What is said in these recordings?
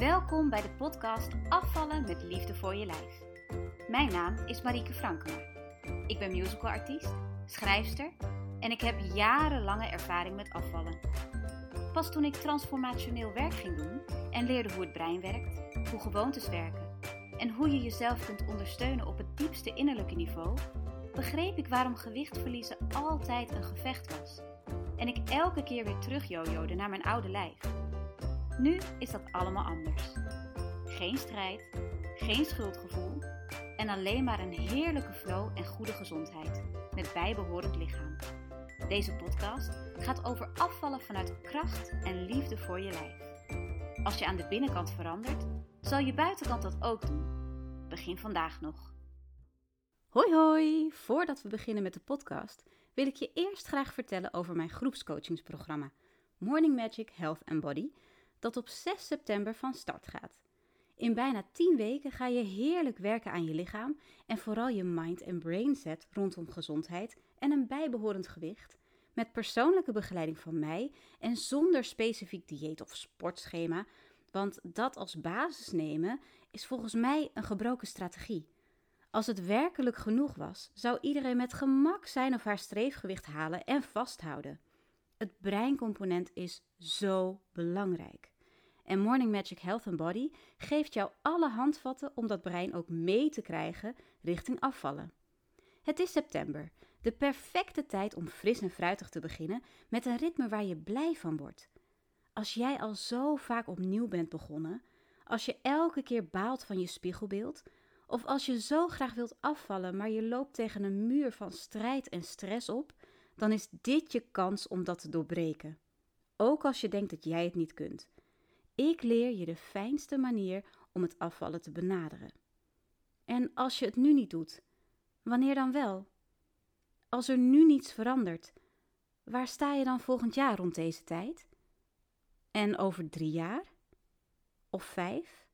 Welkom bij de podcast Afvallen met liefde voor je lijf. Mijn naam is Marieke Frankema. Ik ben musicalartiest, schrijfster en ik heb jarenlange ervaring met afvallen. Pas toen ik transformationeel werk ging doen en leerde hoe het brein werkt, hoe gewoontes werken en hoe je jezelf kunt ondersteunen op het diepste innerlijke niveau, begreep ik waarom gewicht verliezen altijd een gevecht was. En ik elke keer weer terug jojode naar mijn oude lijf. Nu is dat allemaal anders. Geen strijd, geen schuldgevoel en alleen maar een heerlijke flow en goede gezondheid met bijbehorend lichaam. Deze podcast gaat over afvallen vanuit kracht en liefde voor je lijf. Als je aan de binnenkant verandert, zal je buitenkant dat ook doen. Begin vandaag nog. Hoi hoi! Voordat we beginnen met de podcast wil ik je eerst graag vertellen over mijn groepscoachingsprogramma Morning Magic Health and Body, dat op 6 september van start gaat. In bijna 10 weken ga je heerlijk werken aan je lichaam en vooral je mind en brain set rondom gezondheid en een bijbehorend gewicht, met persoonlijke begeleiding van mij en zonder specifiek dieet of sportschema, want dat als basis nemen is volgens mij een gebroken strategie. Als het werkelijk genoeg was, zou iedereen met gemak zijn of haar streefgewicht halen en vasthouden. Het breincomponent is zo belangrijk. En Morning Magic Health and Body geeft jou alle handvatten om dat brein ook mee te krijgen richting afvallen. Het is september, de perfecte tijd om fris en fruitig te beginnen met een ritme waar je blij van wordt. Als jij al zo vaak opnieuw bent begonnen, als je elke keer baalt van je spiegelbeeld, of als je zo graag wilt afvallen, maar je loopt tegen een muur van strijd en stress op, dan is dit je kans om dat te doorbreken. Ook als je denkt dat jij het niet kunt. Ik leer je de fijnste manier om het afvallen te benaderen. En als je het nu niet doet, wanneer dan wel? Als er nu niets verandert, waar sta je dan volgend jaar rond deze tijd? En over drie jaar? Of vijf?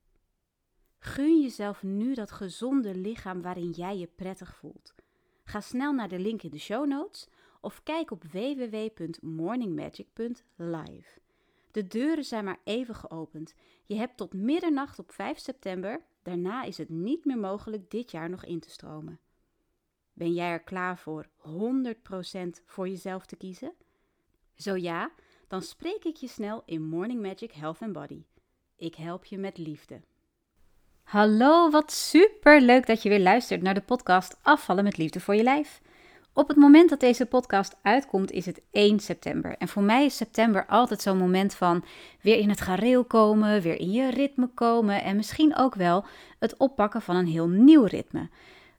Gun jezelf nu dat gezonde lichaam waarin jij je prettig voelt. Ga snel naar de link in de show notes of kijk op www.morningmagic.live. De deuren zijn maar even geopend. Je hebt tot middernacht op 5 september. Daarna is het niet meer mogelijk dit jaar nog in te stromen. Ben jij er klaar voor 100% voor jezelf te kiezen? Zo ja, dan spreek ik je snel in Morning Magic Health and Body. Ik help je met liefde. Hallo, wat super leuk dat je weer luistert naar de podcast Afvallen met Liefde voor je lijf. Op het moment dat deze podcast uitkomt is het 1 september. En voor mij is september altijd zo'n moment van weer in het gareel komen, weer in je ritme komen en misschien ook wel het oppakken van een heel nieuw ritme.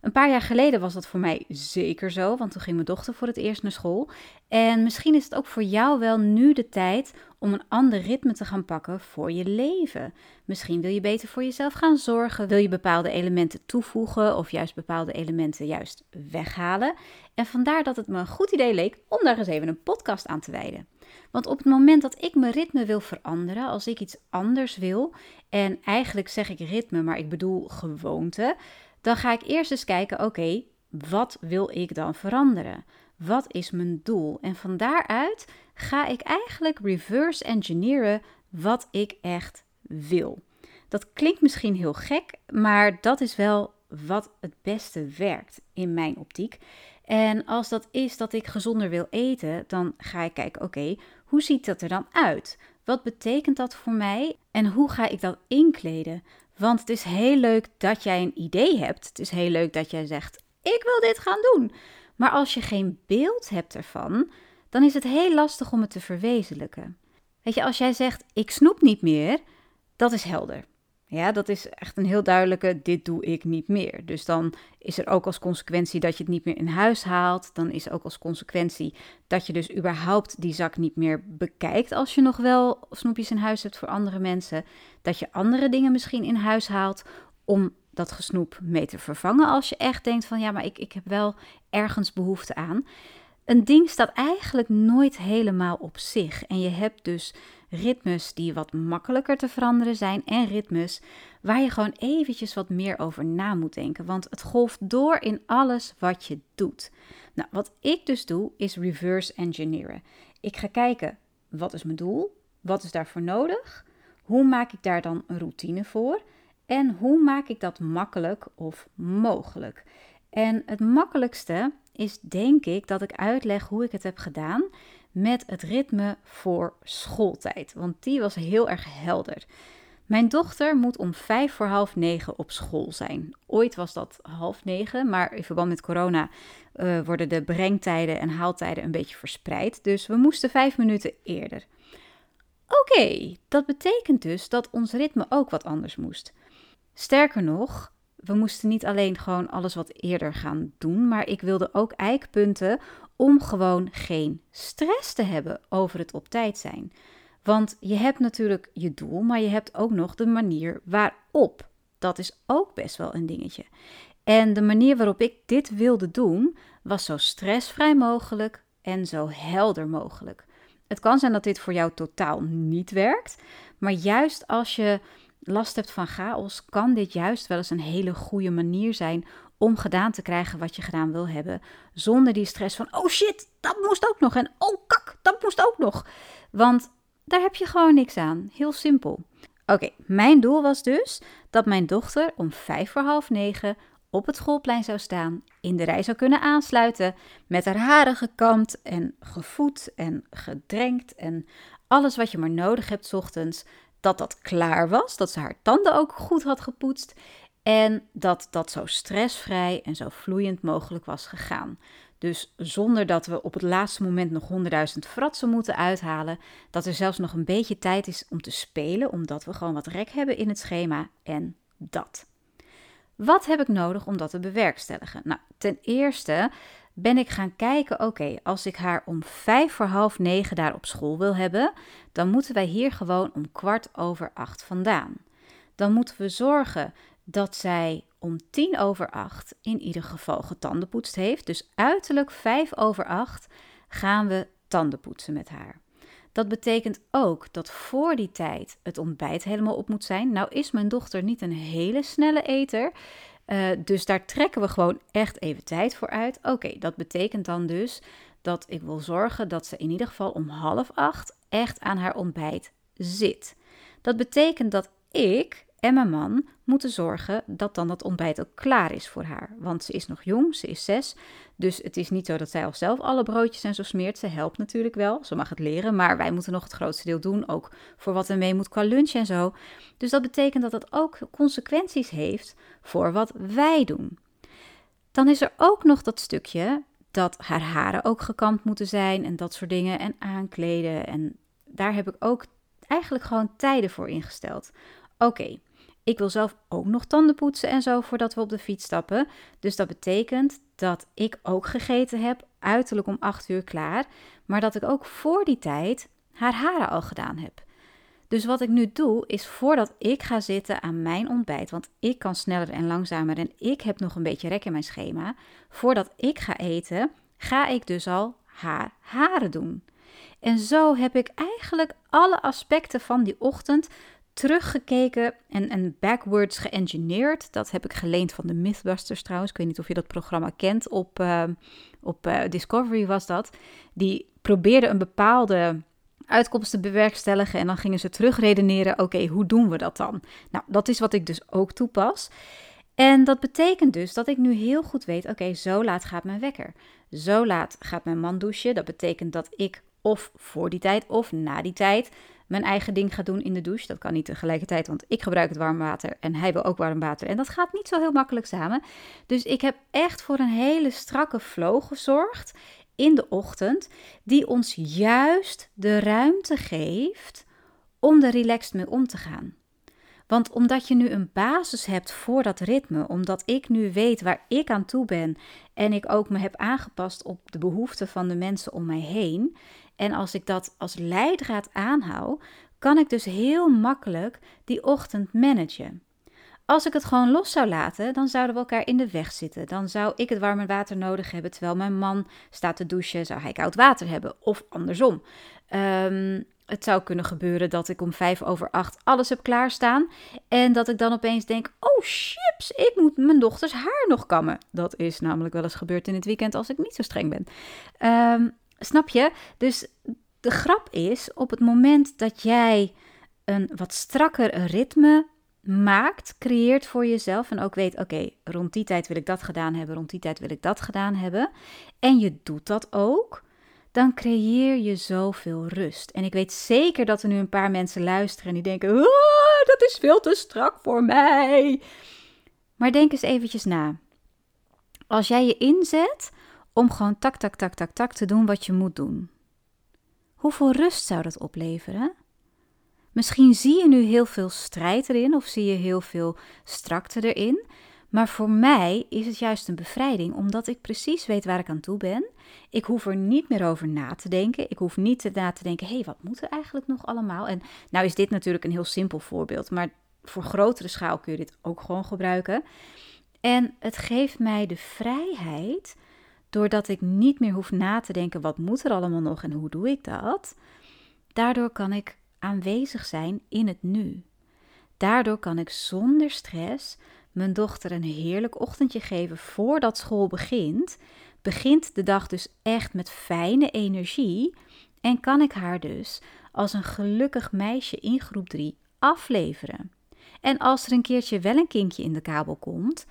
Een paar jaar geleden was dat voor mij zeker zo, want toen ging mijn dochter voor het eerst naar school. En misschien is het ook voor jou wel nu de tijd om een ander ritme te gaan pakken voor je leven. Misschien wil je beter voor jezelf gaan zorgen, wil je bepaalde elementen toevoegen of juist bepaalde elementen juist weghalen. En vandaar dat het me een goed idee leek om daar eens even een podcast aan te wijden. Want op het moment dat ik mijn ritme wil veranderen, als ik iets anders wil, en eigenlijk zeg ik ritme, maar ik bedoel gewoonte, dan ga ik eerst eens kijken, oké, wat wil ik dan veranderen? Wat is mijn doel? En van daaruit ga ik eigenlijk reverse engineeren wat ik echt wil. Dat klinkt misschien heel gek, maar dat is wel wat het beste werkt in mijn optiek. En als dat is dat ik gezonder wil eten, dan ga ik kijken: oké, hoe ziet dat er dan uit? Wat betekent dat voor mij en hoe ga ik dat inkleden? Want het is heel leuk dat jij een idee hebt. Het is heel leuk dat jij zegt: Ik wil dit gaan doen. Maar als je geen beeld hebt ervan, dan is het heel lastig om het te verwezenlijken. Weet je, als jij zegt: Ik snoep niet meer, dat is helder. Ja, dat is echt een heel duidelijke, dit doe ik niet meer. Dus dan is er ook als consequentie dat je het niet meer in huis haalt. Dan is er ook als consequentie dat je dus überhaupt die zak niet meer bekijkt als je nog wel snoepjes in huis hebt voor andere mensen. Dat je andere dingen misschien in huis haalt om dat gesnoep mee te vervangen als je echt denkt van ja, maar ik, ik heb wel ergens behoefte aan. Een ding staat eigenlijk nooit helemaal op zich. En je hebt dus ritmes die wat makkelijker te veranderen zijn en ritmes waar je gewoon eventjes wat meer over na moet denken. Want het golft door in alles wat je doet. Nou, wat ik dus doe is reverse engineeren. Ik ga kijken, wat is mijn doel? Wat is daarvoor nodig? Hoe maak ik daar dan een routine voor? En hoe maak ik dat makkelijk of mogelijk? En het makkelijkste is denk ik dat ik uitleg hoe ik het heb gedaan met het ritme voor schooltijd. Want die was heel erg helder. Mijn dochter moet om vijf voor half negen op school zijn. Ooit was dat half negen, maar in verband met corona uh, worden de brengtijden en haaltijden een beetje verspreid. Dus we moesten vijf minuten eerder. Oké, dat betekent dus dat ons ritme ook wat anders moest. Sterker nog, we moesten niet alleen gewoon alles wat eerder gaan doen, maar ik wilde ook eikpunten om gewoon geen stress te hebben over het op tijd zijn. Want je hebt natuurlijk je doel, maar je hebt ook nog de manier waarop. Dat is ook best wel een dingetje. En de manier waarop ik dit wilde doen, was zo stressvrij mogelijk en zo helder mogelijk. Het kan zijn dat dit voor jou totaal niet werkt, maar juist als je last hebt van chaos, kan dit juist wel eens een hele goede manier zijn om gedaan te krijgen wat je gedaan wil hebben, zonder die stress van oh shit, dat moest ook nog en oh kak, dat moest ook nog. Want daar heb je gewoon niks aan. Heel simpel. Oké, mijn doel was dus dat mijn dochter om vijf voor half negen op het schoolplein zou staan, in de rij zou kunnen aansluiten, met haar haren gekamd en gevoed en gedrenkt en alles wat je maar nodig hebt ochtends, dat dat klaar was, dat ze haar tanden ook goed had gepoetst en dat dat zo stressvrij en zo vloeiend mogelijk was gegaan. Dus zonder dat we op het laatste moment nog honderdduizend fratsen moeten uithalen. Dat er zelfs nog een beetje tijd is om te spelen, omdat we gewoon wat rek hebben in het schema en dat. Wat heb ik nodig om dat te bewerkstelligen? Nou, ten eerste ben ik gaan kijken, oké, als ik haar om vijf voor half negen daar op school wil hebben, dan moeten wij hier gewoon om kwart over acht vandaan. Dan moeten we zorgen dat zij om tien over acht in ieder geval getandenpoetst heeft. Dus uiterlijk vijf over acht gaan we tanden poetsen met haar. Dat betekent ook dat voor die tijd het ontbijt helemaal op moet zijn. Nou is mijn dochter niet een hele snelle eter. Uh, dus daar trekken we gewoon echt even tijd voor uit. Oké, dat betekent dan dus dat ik wil zorgen dat ze in ieder geval om half acht echt aan haar ontbijt zit. Dat betekent dat ik en mijn man moeten zorgen dat dan dat ontbijt ook klaar is voor haar. Want ze is nog jong, ze is zes. Dus het is niet zo dat zij al zelf alle broodjes en zo smeert. Ze helpt natuurlijk wel, ze mag het leren. Maar wij moeten nog het grootste deel doen, ook voor wat er mee moet qua lunch en zo. Dus dat betekent dat dat ook consequenties heeft voor wat wij doen. Dan is er ook nog dat stukje dat haar haren ook gekamd moeten zijn en dat soort dingen en aankleden. En daar heb ik ook eigenlijk gewoon tijden voor ingesteld. Oké, ik wil zelf ook nog tanden poetsen en zo voordat we op de fiets stappen. Dus dat betekent dat ik ook gegeten heb, uiterlijk om 8 uur klaar. Maar dat ik ook voor die tijd haar haren al gedaan heb. Dus wat ik nu doe, is voordat ik ga zitten aan mijn ontbijt, want ik kan sneller en langzamer en ik heb nog een beetje rek in mijn schema. Voordat ik ga eten, ga ik dus al haar haren doen. En zo heb ik eigenlijk alle aspecten van die ochtend teruggekeken en, en backwards geëngineerd. Dat heb ik geleend van de Mythbusters trouwens. Ik weet niet of je dat programma kent. Op, uh, op uh, Discovery was dat. Die probeerden een bepaalde uitkomst te bewerkstelligen. En dan gingen ze terugredeneren. Oké, hoe doen we dat dan? Nou, dat is wat ik dus ook toepas. En dat betekent dus dat ik nu heel goed weet: oké, zo laat gaat mijn wekker. Zo laat gaat mijn man douchen. Dat betekent dat ik of voor die tijd of na die tijd mijn eigen ding ga doen in de douche. Dat kan niet tegelijkertijd, want ik gebruik het warm water en hij wil ook warm water. En dat gaat niet zo heel makkelijk samen. Dus ik heb echt voor een hele strakke flow gezorgd in de ochtend, die ons juist de ruimte geeft om er relaxed mee om te gaan. Want omdat je nu een basis hebt voor dat ritme, omdat ik nu weet waar ik aan toe ben en ik ook me heb aangepast op de behoeften van de mensen om mij heen, en als ik dat als leidraad aanhoud, kan ik dus heel makkelijk die ochtend managen. Als ik het gewoon los zou laten, dan zouden we elkaar in de weg zitten. Dan zou ik het warme water nodig hebben, terwijl mijn man staat te douchen, zou hij koud water hebben. Of andersom. Um, het zou kunnen gebeuren dat ik om vijf over acht alles heb klaarstaan. En dat ik dan opeens denk: oh chips, ik moet mijn dochters haar nog kammen. Dat is namelijk wel eens gebeurd in het weekend als ik niet zo streng ben. Um, Snap je? Dus de grap is, op het moment dat jij een wat strakker ritme maakt, creëert voor jezelf en ook weet, oké, rond die tijd wil ik dat gedaan hebben, rond die tijd wil ik dat gedaan hebben, en je doet dat ook, dan creëer je zoveel rust. En ik weet zeker dat er nu een paar mensen luisteren en die denken, oh, dat is veel te strak voor mij. Maar denk eens eventjes na. Als jij je inzet om gewoon tak, tak, tak, tak, tak te doen wat je moet doen. Hoeveel rust zou dat opleveren? Misschien zie je nu heel veel strijd erin of zie je heel veel strakte erin. Maar voor mij is het juist een bevrijding, omdat ik precies weet waar ik aan toe ben. Ik hoef er niet meer over na te denken. Ik hoef niet na te denken, hé, hey, wat moet er eigenlijk nog allemaal? En nou is dit natuurlijk een heel simpel voorbeeld, maar voor grotere schaal kun je dit ook gewoon gebruiken. En het geeft mij de vrijheid, doordat ik niet meer hoef na te denken, wat moet er allemaal nog en hoe doe ik dat? Daardoor kan ik aanwezig zijn in het nu. Daardoor kan ik zonder stress mijn dochter een heerlijk ochtendje geven voordat school begint. Begint de dag dus echt met fijne energie en kan ik haar dus als een gelukkig meisje in groep 3 afleveren. En als er een keertje wel een kinkje in de kabel komt,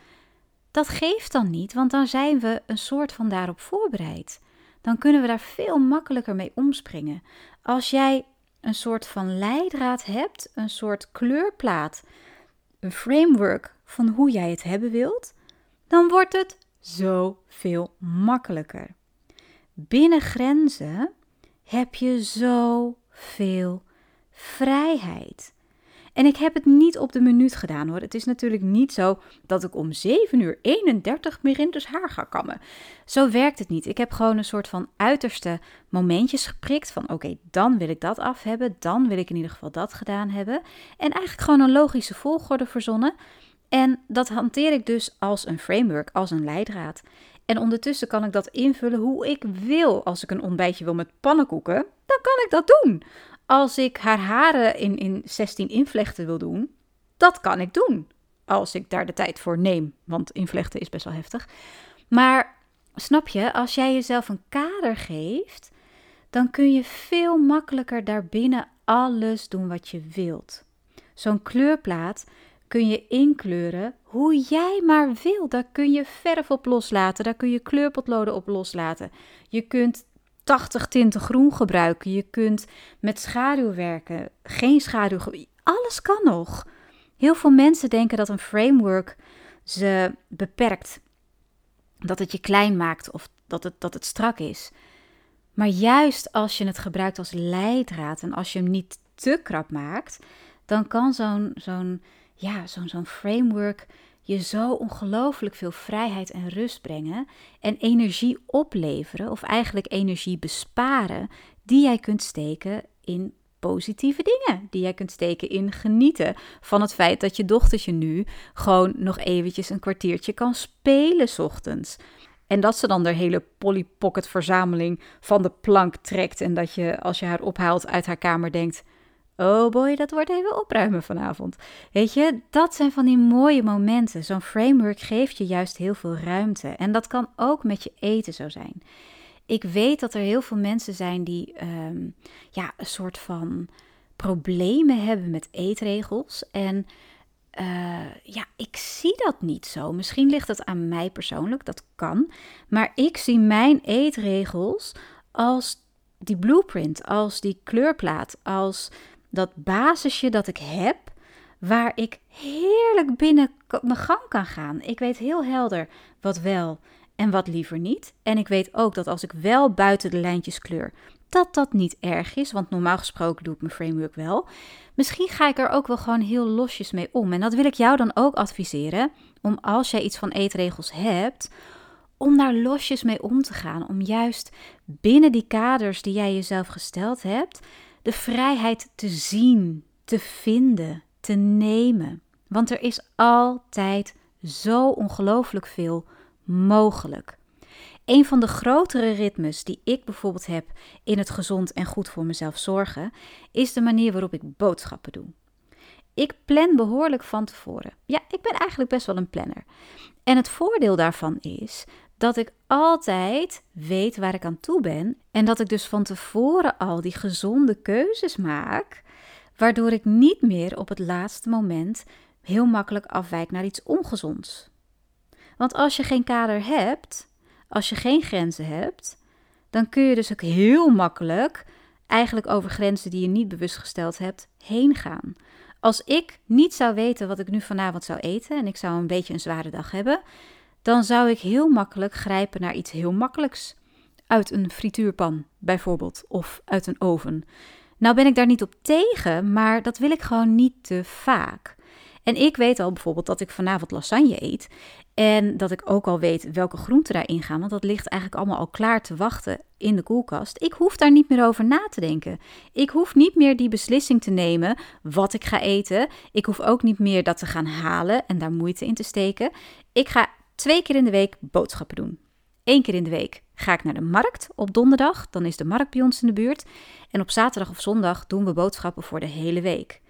dat geeft dan niet, want dan zijn we een soort van daarop voorbereid. Dan kunnen we daar veel makkelijker mee omspringen. Als jij een soort van leidraad hebt, een soort kleurplaat, een framework van hoe jij het hebben wilt, dan wordt het zoveel makkelijker. Binnen grenzen heb je zoveel vrijheid. En ik heb het niet op de minuut gedaan hoor. Het is natuurlijk niet zo dat ik om 7 uur 31 Mirinda's haar ga kammen. Zo werkt het niet. Ik heb gewoon een soort van uiterste momentjes geprikt van oké, dan wil ik dat af hebben, dan wil ik in ieder geval dat gedaan hebben. En eigenlijk gewoon een logische volgorde verzonnen. En dat hanteer ik dus als een framework, als een leidraad. En ondertussen kan ik dat invullen hoe ik wil. Als ik een ontbijtje wil met pannenkoeken, dan kan ik dat doen. Als ik haar haren in, in 16 invlechten wil doen, dat kan ik doen. Als ik daar de tijd voor neem, want invlechten is best wel heftig. Maar snap je, als jij jezelf een kader geeft, dan kun je veel makkelijker daarbinnen alles doen wat je wilt. Zo'n kleurplaat kun je inkleuren hoe jij maar wil. Daar kun je verf op loslaten, daar kun je kleurpotloden op loslaten. Je kunt 80 tinten groen gebruiken. Je kunt met schaduw werken, geen schaduw. Alles kan nog. Heel veel mensen denken dat een framework ze beperkt. Dat het je klein maakt of dat het, dat het strak is. Maar juist als je het gebruikt als leidraad en als je hem niet te krap maakt, dan kan zo'n zo'n ja, zo'n zo'n framework je zo ongelooflijk veel vrijheid en rust brengen en energie opleveren, of eigenlijk energie besparen, die jij kunt steken in positieve dingen. Die jij kunt steken in genieten van het feit dat je dochtertje nu gewoon nog eventjes een kwartiertje kan spelen ochtends. En dat ze dan de hele Polly Pocket verzameling van de plank trekt en dat je als je haar ophaalt uit haar kamer denkt: Oh boy, dat wordt even opruimen vanavond. Weet je, dat zijn van die mooie momenten. Zo'n framework geeft je juist heel veel ruimte. En dat kan ook met je eten zo zijn. Ik weet dat er heel veel mensen zijn die ehm, ja, een soort van problemen hebben met eetregels. En uh, ja, ik zie dat niet zo. Misschien ligt dat aan mij persoonlijk, dat kan. Maar ik zie mijn eetregels als die blueprint, als die kleurplaat, als dat basisje dat ik heb, waar ik heerlijk binnen mijn gang kan gaan. Ik weet heel helder wat wel en wat liever niet. En ik weet ook dat als ik wel buiten de lijntjes kleur, dat dat niet erg is, want normaal gesproken doe ik mijn framework wel. Misschien ga ik er ook wel gewoon heel losjes mee om. En dat wil ik jou dan ook adviseren, om als jij iets van eetregels hebt, om daar losjes mee om te gaan. Om juist binnen die kaders die jij jezelf gesteld hebt, de vrijheid te zien, te vinden, te nemen. Want er is altijd zo ongelooflijk veel mogelijk. Een van de grotere ritmes die ik bijvoorbeeld heb in het gezond en goed voor mezelf zorgen, is de manier waarop ik boodschappen doe. Ik plan behoorlijk van tevoren. Ja, ik ben eigenlijk best wel een planner. En het voordeel daarvan is dat ik altijd weet waar ik aan toe ben en dat ik dus van tevoren al die gezonde keuzes maak, waardoor ik niet meer op het laatste moment heel makkelijk afwijk naar iets ongezonds. Want als je geen kader hebt, als je geen grenzen hebt, dan kun je dus ook heel makkelijk eigenlijk over grenzen die je niet bewust gesteld hebt heen gaan. Als ik niet zou weten wat ik nu vanavond zou eten en ik zou een beetje een zware dag hebben, dan zou ik heel makkelijk grijpen naar iets heel makkelijks. Uit een frituurpan bijvoorbeeld, of uit een oven. Nou ben ik daar niet op tegen, maar dat wil ik gewoon niet te vaak. En ik weet al bijvoorbeeld dat ik vanavond lasagne eet. En dat ik ook al weet welke groenten daarin gaan. Want dat ligt eigenlijk allemaal al klaar te wachten in de koelkast. Ik hoef daar niet meer over na te denken. Ik hoef niet meer die beslissing te nemen wat ik ga eten. Ik hoef ook niet meer dat te gaan halen en daar moeite in te steken. Ik ga twee keer in de week boodschappen doen. Eén keer in de week ga ik naar de markt op donderdag. Dan is de markt bij ons in de buurt. En op zaterdag of zondag doen we boodschappen voor de hele week.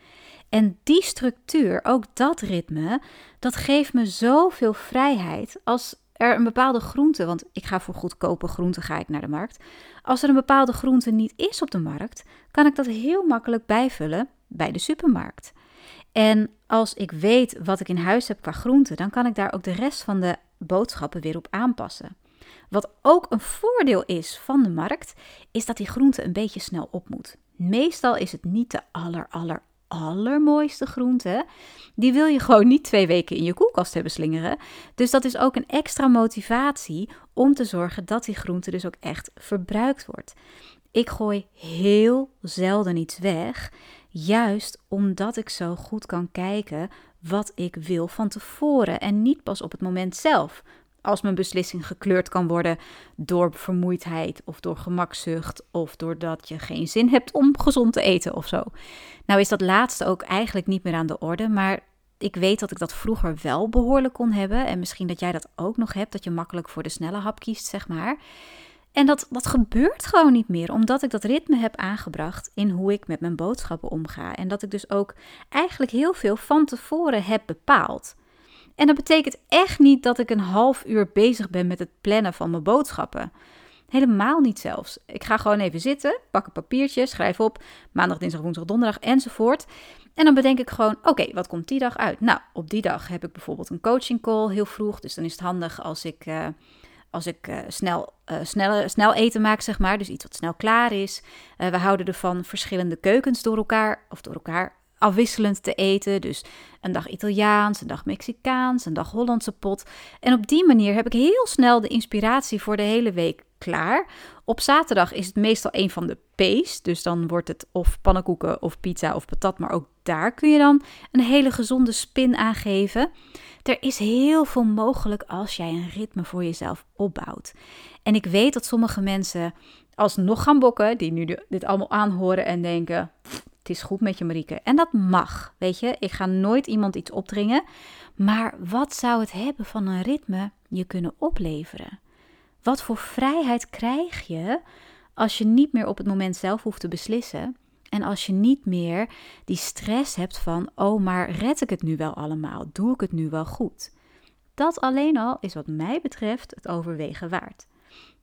En die structuur, ook dat ritme, dat geeft me zoveel vrijheid als er een bepaalde groente, want ik ga voor goedkope groenten ga ik naar de markt. Als er een bepaalde groente niet is op de markt, kan ik dat heel makkelijk bijvullen bij de supermarkt. En als ik weet wat ik in huis heb qua groenten, dan kan ik daar ook de rest van de boodschappen weer op aanpassen. Wat ook een voordeel is van de markt, is dat die groente een beetje snel op moet. Meestal is het niet de aller, aller, allermooiste groente, die wil je gewoon niet twee weken in je koelkast hebben slingeren. Dus dat is ook een extra motivatie om te zorgen dat die groente dus ook echt verbruikt wordt. Ik gooi heel zelden iets weg, juist omdat ik zo goed kan kijken wat ik wil van tevoren en niet pas op het moment zelf als mijn beslissing gekleurd kan worden door vermoeidheid of door gemakzucht of doordat je geen zin hebt om gezond te eten of zo. Nou is dat laatste ook eigenlijk niet meer aan de orde, maar ik weet dat ik dat vroeger wel behoorlijk kon hebben en misschien dat jij dat ook nog hebt, dat je makkelijk voor de snelle hap kiest, zeg maar. En dat, dat gebeurt gewoon niet meer, omdat ik dat ritme heb aangebracht in hoe ik met mijn boodschappen omga. En dat ik dus ook eigenlijk heel veel van tevoren heb bepaald. En dat betekent echt niet dat ik een half uur bezig ben met het plannen van mijn boodschappen. Helemaal niet zelfs. Ik ga gewoon even zitten, pak een papiertje, schrijf op maandag, dinsdag, woensdag, donderdag enzovoort. En dan bedenk ik gewoon, oké, wat komt die dag uit? Nou, op die dag heb ik bijvoorbeeld een coaching call heel vroeg. Dus dan is het handig als ik, uh, als ik uh, snel, uh, snel, snel eten maak, zeg maar. Dus iets wat snel klaar is. we houden ervan verschillende keukens door elkaar, of door elkaar afwisselend te eten. Dus een dag Italiaans, een dag Mexicaans, een dag Hollandse pot. En op die manier heb ik heel snel de inspiratie voor de hele week klaar. Op zaterdag is het meestal een van de P's. Dus dan wordt het of pannenkoeken of pizza of patat. Maar ook daar kun je dan een hele gezonde spin aan geven. Er is heel veel mogelijk als jij een ritme voor jezelf opbouwt. En ik weet dat sommige mensen alsnog gaan bokken, die nu dit allemaal aanhoren en denken: het is goed met je Marieke. En dat mag, weet je. Ik ga nooit iemand iets opdringen. Maar wat zou het hebben van een ritme je kunnen opleveren? Wat voor vrijheid krijg je als je niet meer op het moment zelf hoeft te beslissen? En als je niet meer die stress hebt van, oh, maar red ik het nu wel allemaal? Doe ik het nu wel goed? Dat alleen al is wat mij betreft het overwegen waard.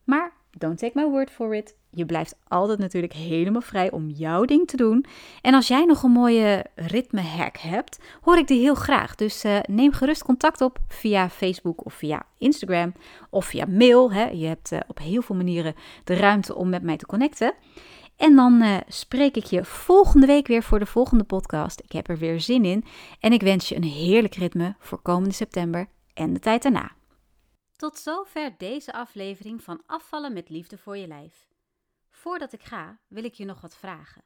Maar don't take my word for it. Je blijft altijd natuurlijk helemaal vrij om jouw ding te doen. En als jij nog een mooie ritme-hack hebt, hoor ik die heel graag. Dus uh, neem gerust contact op via Facebook of via Instagram of via mail. Hè. Je hebt uh, op heel veel manieren de ruimte om met mij te connecten. En dan uh, spreek ik je volgende week weer voor de volgende podcast. Ik heb er weer zin in. En ik wens je een heerlijk ritme voor komende september en de tijd daarna. Tot zover deze aflevering van Afvallen met Liefde voor je Lijf. Voordat ik ga, wil ik je nog wat vragen.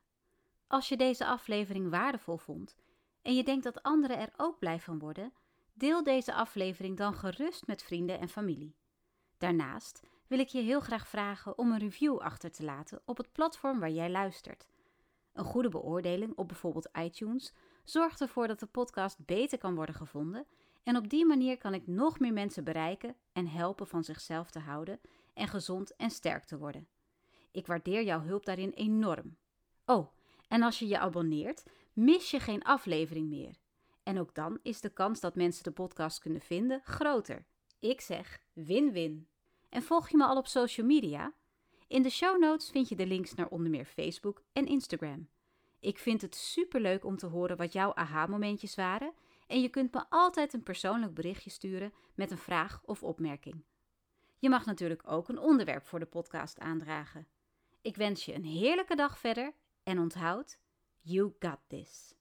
Als je deze aflevering waardevol vond en je denkt dat anderen er ook blij van worden, deel deze aflevering dan gerust met vrienden en familie. Daarnaast wil ik je heel graag vragen om een review achter te laten op het platform waar jij luistert. Een goede beoordeling op bijvoorbeeld iTunes zorgt ervoor dat de podcast beter kan worden gevonden en op die manier kan ik nog meer mensen bereiken en helpen van zichzelf te houden en gezond en sterk te worden. Ik waardeer jouw hulp daarin enorm. Oh, en als je je abonneert, mis je geen aflevering meer. En ook dan is de kans dat mensen de podcast kunnen vinden groter. Ik zeg win-win. En volg je me al op social media? In de show notes vind je de links naar onder meer Facebook en Instagram. Ik vind het superleuk om te horen wat jouw aha-momentjes waren en je kunt me altijd een persoonlijk berichtje sturen met een vraag of opmerking. Je mag natuurlijk ook een onderwerp voor de podcast aandragen. Ik wens je een heerlijke dag verder en onthoud, you got this.